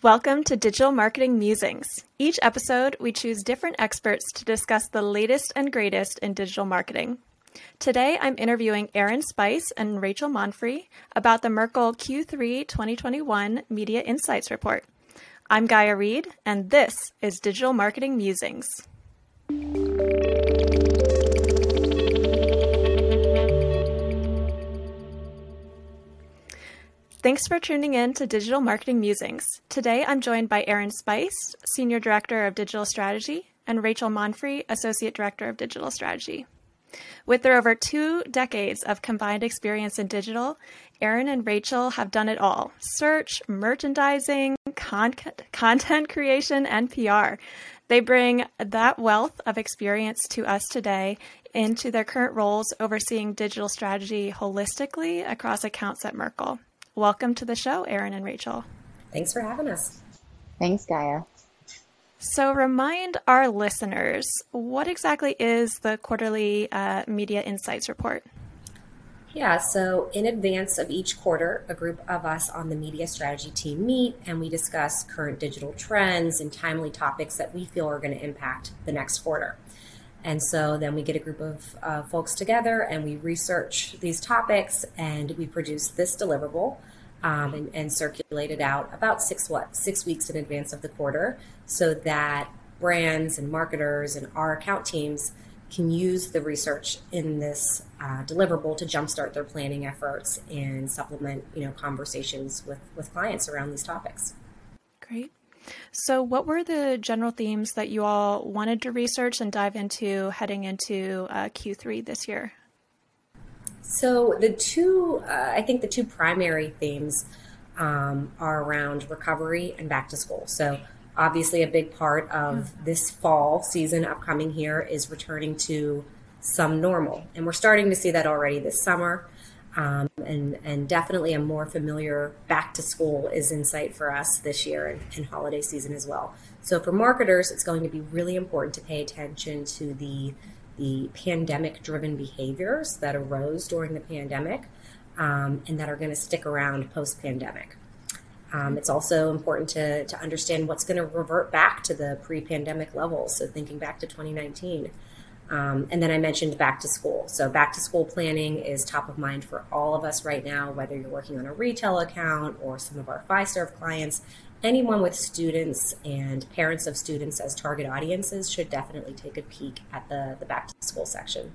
Welcome to Digital Marketing Musings. Each episode, we choose different experts to discuss the latest and greatest in digital marketing. Today, I'm interviewing Aaron Spice and Rachel Monfrey about the Merkle Q3 2021 Media Insights Report. I'm Gaia Reed, and this is Digital Marketing Musings. Thanks for tuning in to Digital Marketing Musings. Today I'm joined by Aaron Spice, Senior Director of Digital Strategy, and Rachel Monfrey, Associate Director of Digital Strategy. With their over two decades of combined experience in digital, Aaron and Rachel have done it all search, merchandising, content, content creation, and PR. They bring that wealth of experience to us today into their current roles overseeing digital strategy holistically across accounts at Merkle. Welcome to the show, Aaron and Rachel. Thanks for having us. Thanks, Gaia. So, remind our listeners what exactly is the quarterly uh, Media Insights Report? Yeah, so in advance of each quarter, a group of us on the media strategy team meet and we discuss current digital trends and timely topics that we feel are going to impact the next quarter. And so then we get a group of uh, folks together and we research these topics and we produce this deliverable um, and, and circulate it out about six what six weeks in advance of the quarter, so that brands and marketers and our account teams can use the research in this uh, deliverable to jumpstart their planning efforts and supplement you know conversations with with clients around these topics. Great. So, what were the general themes that you all wanted to research and dive into heading into uh, Q3 this year? So, the two, uh, I think the two primary themes um, are around recovery and back to school. So, obviously, a big part of mm-hmm. this fall season upcoming here is returning to some normal. And we're starting to see that already this summer. Um, and and definitely a more familiar back to school is in sight for us this year and, and, holiday season as well. So for marketers, it's going to be really important to pay attention to the the pandemic driven behaviors that arose during the pandemic um, and that are going to stick around post pandemic. Um, it's also important to, to understand what's going to revert back to the pre pandemic levels. So, thinking back to 2019. Um, and then I mentioned back to school. So, back to school planning is top of mind for all of us right now, whether you're working on a retail account or some of our Fiserv clients. Anyone with students and parents of students as target audiences should definitely take a peek at the, the back to school section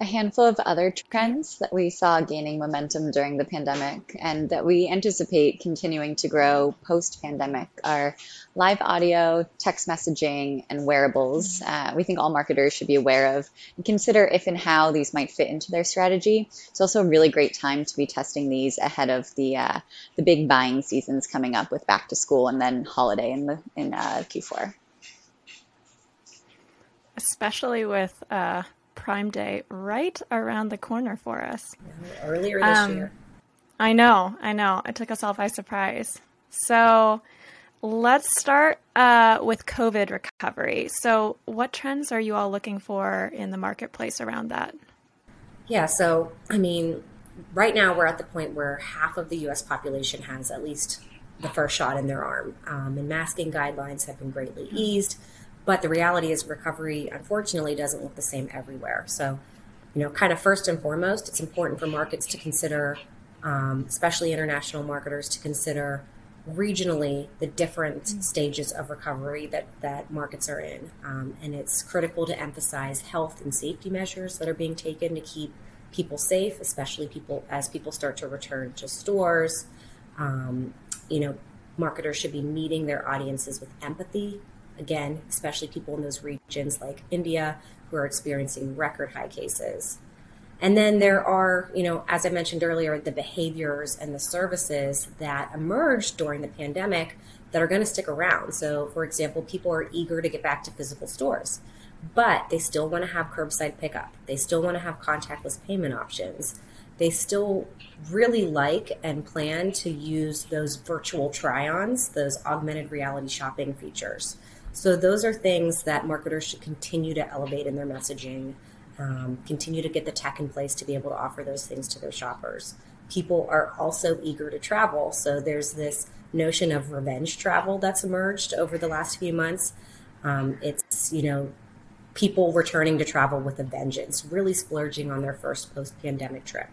a handful of other trends that we saw gaining momentum during the pandemic and that we anticipate continuing to grow post pandemic are live audio, text messaging, and wearables. Uh, we think all marketers should be aware of and consider if and how these might fit into their strategy. It's also a really great time to be testing these ahead of the uh, the big buying seasons coming up with back to school and then holiday in the in uh, Q4 especially with uh, Prime Day right around the corner for us. Earlier this um, year. I know, I know. It took us all by surprise. So let's start uh, with COVID recovery. So, what trends are you all looking for in the marketplace around that? Yeah, so I mean, right now we're at the point where half of the US population has at least the first shot in their arm, um, and masking guidelines have been greatly eased. But the reality is, recovery unfortunately doesn't look the same everywhere. So, you know, kind of first and foremost, it's important for markets to consider, um, especially international marketers, to consider regionally the different mm-hmm. stages of recovery that, that markets are in. Um, and it's critical to emphasize health and safety measures that are being taken to keep people safe, especially people as people start to return to stores. Um, you know, marketers should be meeting their audiences with empathy again, especially people in those regions like India who are experiencing record high cases. And then there are, you know, as I mentioned earlier, the behaviors and the services that emerged during the pandemic that are going to stick around. So, for example, people are eager to get back to physical stores, but they still want to have curbside pickup. They still want to have contactless payment options. They still really like and plan to use those virtual try ons, those augmented reality shopping features. So those are things that marketers should continue to elevate in their messaging, um, continue to get the tech in place to be able to offer those things to their shoppers. People are also eager to travel, so there's this notion of revenge travel that's emerged over the last few months. Um, it's, you know, people returning to travel with a vengeance, really splurging on their first post pandemic trip.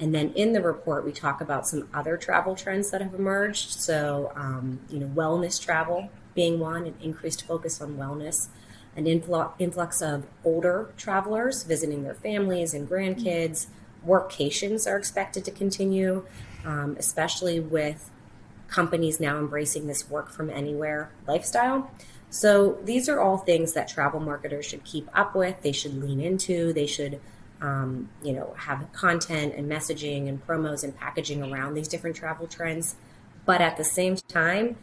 And then in the report, we talk about some other travel trends that have emerged. So, um, you know, wellness travel being one, an increased focus on wellness, an influx of older travelers visiting their families and grandkids. Workations are expected to continue, um, especially with companies now embracing this work from anywhere lifestyle. So these are all things that travel marketers should keep up with. They should lean into. They should, um, you know, have content and messaging and promos and packaging around these different travel trends. But at the same time,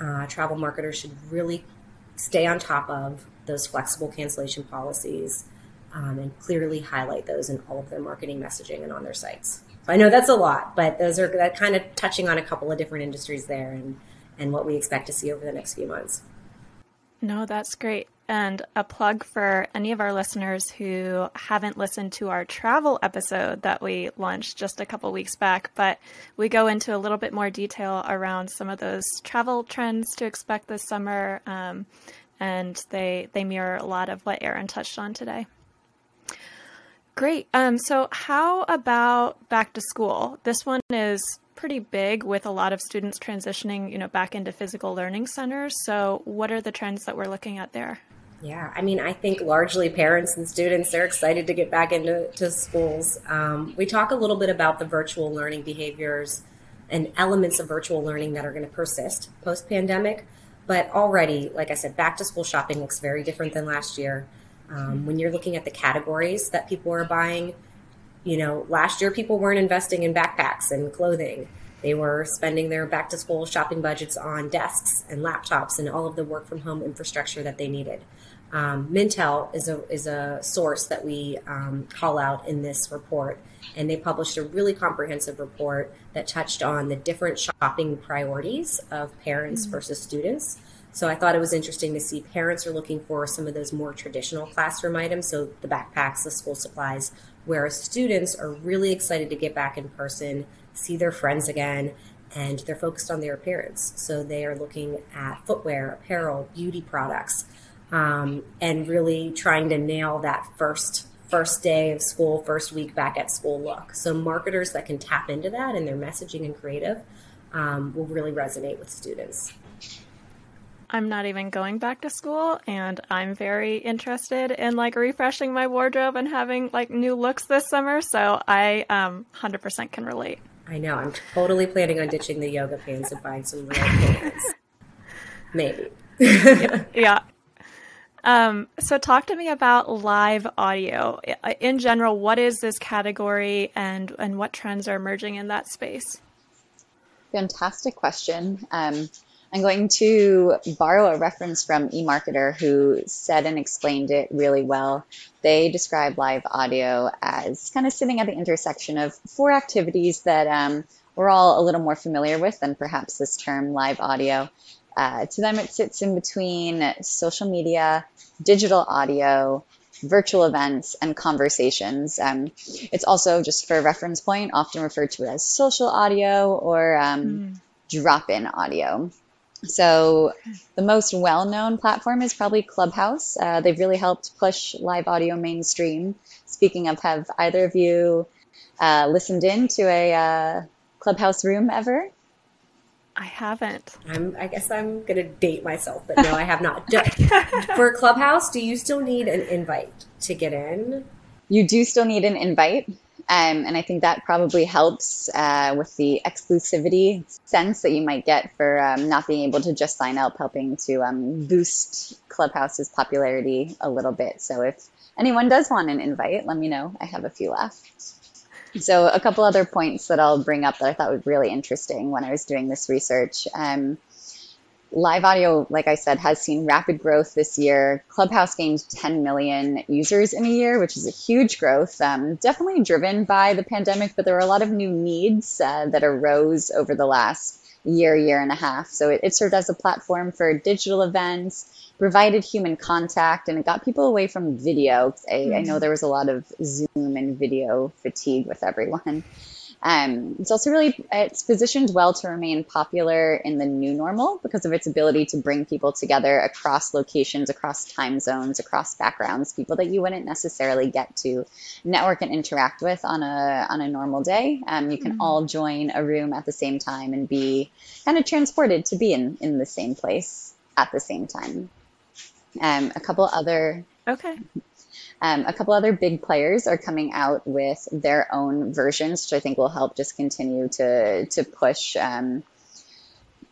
uh, travel marketers should really stay on top of those flexible cancellation policies um, and clearly highlight those in all of their marketing messaging and on their sites. So I know that's a lot, but those are that kind of touching on a couple of different industries there and and what we expect to see over the next few months. No, that's great. And a plug for any of our listeners who haven't listened to our travel episode that we launched just a couple weeks back, but we go into a little bit more detail around some of those travel trends to expect this summer. Um, and they, they mirror a lot of what Aaron touched on today. Great. Um, so, how about back to school? This one is pretty big with a lot of students transitioning, you know, back into physical learning centers. So, what are the trends that we're looking at there? Yeah, I mean, I think largely parents and students they're excited to get back into to schools. Um, we talk a little bit about the virtual learning behaviors and elements of virtual learning that are going to persist post pandemic. But already, like I said, back to school shopping looks very different than last year. Um, when you're looking at the categories that people are buying, you know, last year people weren't investing in backpacks and clothing. They were spending their back to school shopping budgets on desks and laptops and all of the work from home infrastructure that they needed. Um, Mintel is a, is a source that we um, call out in this report, and they published a really comprehensive report that touched on the different shopping priorities of parents mm-hmm. versus students. So I thought it was interesting to see parents are looking for some of those more traditional classroom items, so the backpacks, the school supplies, whereas students are really excited to get back in person, see their friends again, and they're focused on their appearance. So they are looking at footwear, apparel, beauty products, um, and really trying to nail that first first day of school, first week back at school look. So marketers that can tap into that in their messaging and creative um, will really resonate with students. I'm not even going back to school and I'm very interested in like refreshing my wardrobe and having like new looks this summer. So I um, 100% can relate. I know. I'm totally planning on ditching the yoga pants and buying some real pants. Maybe. yeah. yeah. Um, so talk to me about live audio. In general, what is this category and, and what trends are emerging in that space? Fantastic question. Um, I'm going to borrow a reference from eMarketer who said and explained it really well. They describe live audio as kind of sitting at the intersection of four activities that um, we're all a little more familiar with than perhaps this term live audio. Uh, to them, it sits in between social media, digital audio, virtual events, and conversations. Um, it's also, just for reference point, often referred to as social audio or um, mm. drop in audio. So the most well-known platform is probably Clubhouse. Uh, they've really helped push live audio mainstream. Speaking of, have either of you uh, listened in to a uh, Clubhouse room ever? I haven't. I'm, I guess I'm going to date myself, but no, I have not. For Clubhouse, do you still need an invite to get in? You do still need an invite. Um, and I think that probably helps uh, with the exclusivity sense that you might get for um, not being able to just sign up, helping to um, boost Clubhouse's popularity a little bit. So if anyone does want an invite, let me know. I have a few left. So a couple other points that I'll bring up that I thought was really interesting when I was doing this research. Um, live audio, like I said, has seen rapid growth this year. Clubhouse gained 10 million users in a year, which is a huge growth. Um, definitely driven by the pandemic, but there were a lot of new needs uh, that arose over the last year, year and a half. So it, it served as a platform for digital events, provided human contact, and it got people away from video. I, mm-hmm. I know mm-hmm. there was a lot of Zoom and video fatigue with everyone. Um, it's also really it's positioned well to remain popular in the new normal because of its ability to bring people together across locations, across time zones, across backgrounds, people that you wouldn't necessarily get to network and interact with on a on a normal day. Um, you can mm-hmm. all join a room at the same time and be kind of transported to be in in the same place at the same time. Um, a couple other okay um, a couple other big players are coming out with their own versions, which I think will help just continue to to push um,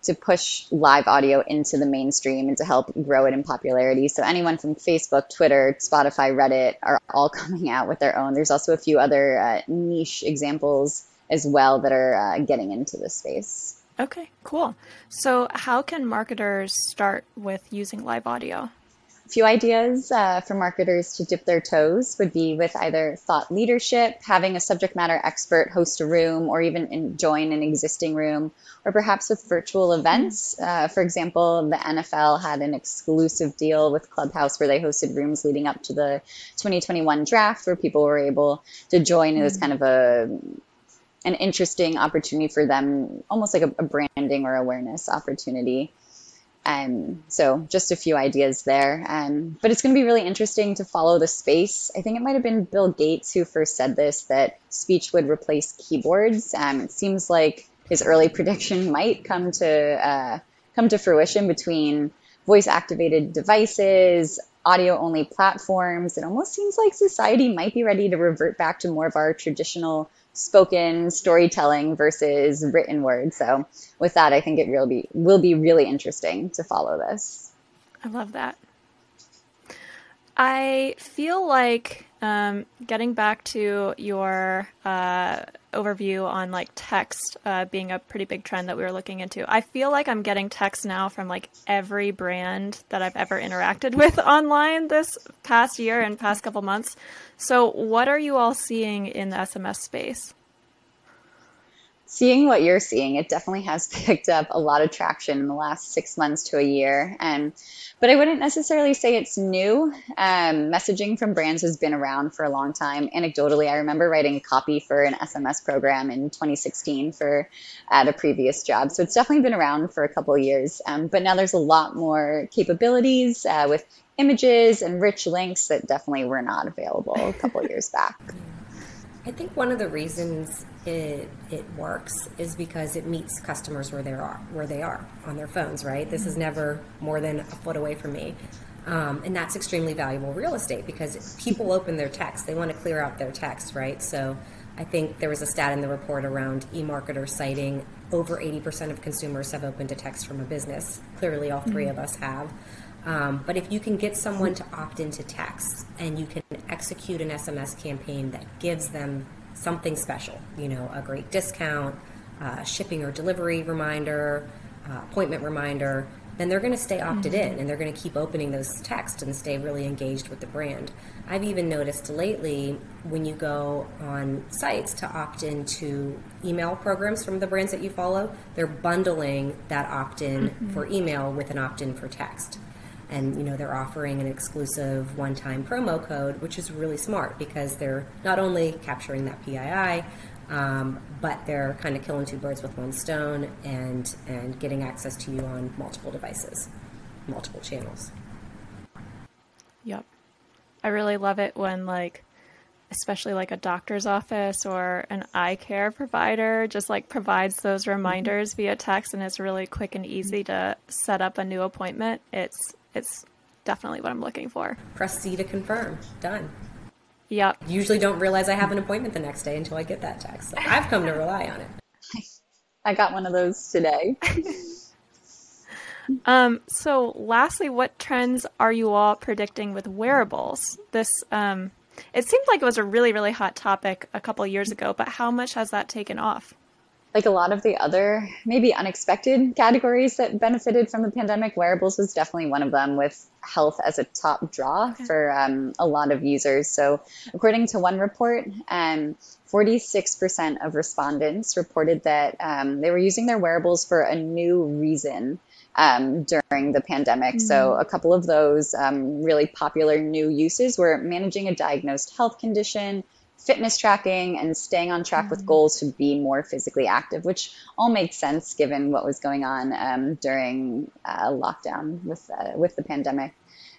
to push live audio into the mainstream and to help grow it in popularity. So anyone from Facebook, Twitter, Spotify, Reddit are all coming out with their own. There's also a few other uh, niche examples as well that are uh, getting into the space. Okay, cool. So how can marketers start with using live audio? Few ideas uh, for marketers to dip their toes would be with either thought leadership, having a subject matter expert host a room or even in, join an existing room, or perhaps with virtual events. Uh, for example, the NFL had an exclusive deal with Clubhouse where they hosted rooms leading up to the 2021 draft where people were able to join. It was kind of a an interesting opportunity for them, almost like a, a branding or awareness opportunity. Um, so just a few ideas there. Um, but it's going to be really interesting to follow the space. I think it might have been Bill Gates who first said this that speech would replace keyboards. Um, it seems like his early prediction might come to uh, come to fruition between voice activated devices, audio only platforms. It almost seems like society might be ready to revert back to more of our traditional spoken storytelling versus written word. So with that, I think it will be will be really interesting to follow this. I love that. I feel like um, getting back to your uh, overview on like text uh, being a pretty big trend that we were looking into. I feel like I'm getting text now from like every brand that I've ever interacted with online this past year and past couple months. So, what are you all seeing in the SMS space? Seeing what you're seeing, it definitely has picked up a lot of traction in the last six months to a year. And but I wouldn't necessarily say it's new. Um, messaging from brands has been around for a long time. Anecdotally, I remember writing a copy for an SMS program in 2016 for at a previous job. So it's definitely been around for a couple of years. Um, but now there's a lot more capabilities uh, with images and rich links that definitely were not available a couple years back. I think one of the reasons it it works is because it meets customers where they are where they are on their phones. Right. This is never more than a foot away from me. Um, and that's extremely valuable real estate because people open their text. They want to clear out their text, right? So I think there was a stat in the report around eMarketer citing over 80% of consumers have opened a text from a business. Clearly, all 3 mm-hmm. of us have. Um, but if you can get someone to opt into text and you can execute an SMS campaign that gives them something special, you know, a great discount, uh, shipping or delivery reminder, uh, appointment reminder, then they're going to stay opted mm-hmm. in and they're going to keep opening those texts and stay really engaged with the brand. I've even noticed lately when you go on sites to opt into email programs from the brands that you follow, they're bundling that opt in mm-hmm. for email with an opt in for text and you know they're offering an exclusive one-time promo code which is really smart because they're not only capturing that pii um, but they're kind of killing two birds with one stone and and getting access to you on multiple devices multiple channels. Yep. I really love it when like especially like a doctor's office or an eye care provider just like provides those reminders via text and it's really quick and easy to set up a new appointment. It's it's definitely what I'm looking for. Press C to confirm. Done. Yep. Usually don't realize I have an appointment the next day until I get that text. So I've come to rely on it. I got one of those today. um, so, lastly, what trends are you all predicting with wearables? This um, it seemed like it was a really, really hot topic a couple years ago, but how much has that taken off? Like a lot of the other maybe unexpected categories that benefited from the pandemic, wearables was definitely one of them with health as a top draw okay. for um, a lot of users. So, according to one report, um, 46% of respondents reported that um, they were using their wearables for a new reason um, during the pandemic. Mm-hmm. So, a couple of those um, really popular new uses were managing a diagnosed health condition fitness tracking and staying on track mm-hmm. with goals to be more physically active, which all makes sense given what was going on um, during uh, lockdown with uh, with the pandemic.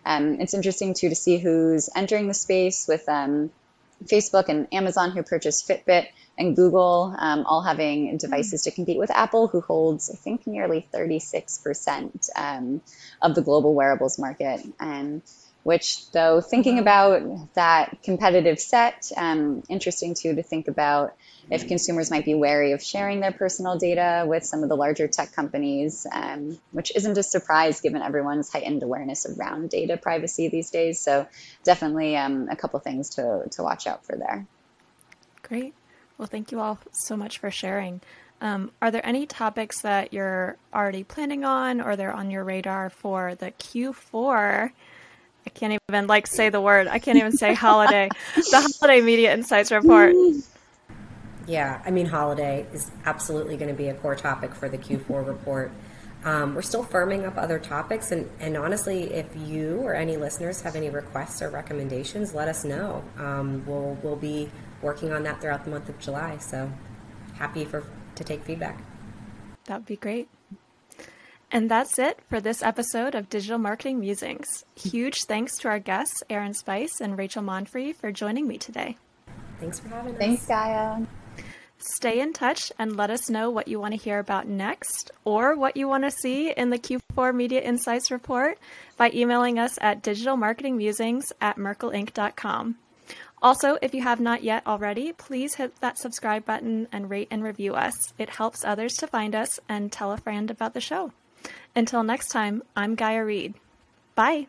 Um, it's interesting too to see who's entering the space with um, Facebook and Amazon, who purchased Fitbit, and Google, um, all having devices to compete with Apple, who holds, I think, nearly 36% um, of the global wearables market. And which though thinking about that competitive set um, interesting too to think about if consumers might be wary of sharing their personal data with some of the larger tech companies um, which isn't a surprise given everyone's heightened awareness around data privacy these days. So definitely um, a couple things to, to watch out for there. Great. Well thank you all so much for sharing. Um, are there any topics that you're already planning on or they're on your radar for the q4 I can't even like say the word. I can't even say holiday. the holiday media insights report. Yeah, I mean, holiday is absolutely going to be a core topic for the Q4 report. Um, we're still firming up other topics, and, and honestly, if you or any listeners have any requests or recommendations, let us know. Um, we'll we'll be working on that throughout the month of July. So happy for to take feedback. That would be great. And that's it for this episode of Digital Marketing Musings. Huge thanks to our guests, Aaron Spice and Rachel Monfrey, for joining me today. Thanks for having us. Thanks, Gaia. Stay in touch and let us know what you want to hear about next or what you want to see in the Q4 Media Insights report by emailing us at digitalmarketingmusings at merkleinc.com. Also, if you have not yet already, please hit that subscribe button and rate and review us. It helps others to find us and tell a friend about the show. Until next time, I'm Gaia Reed. Bye.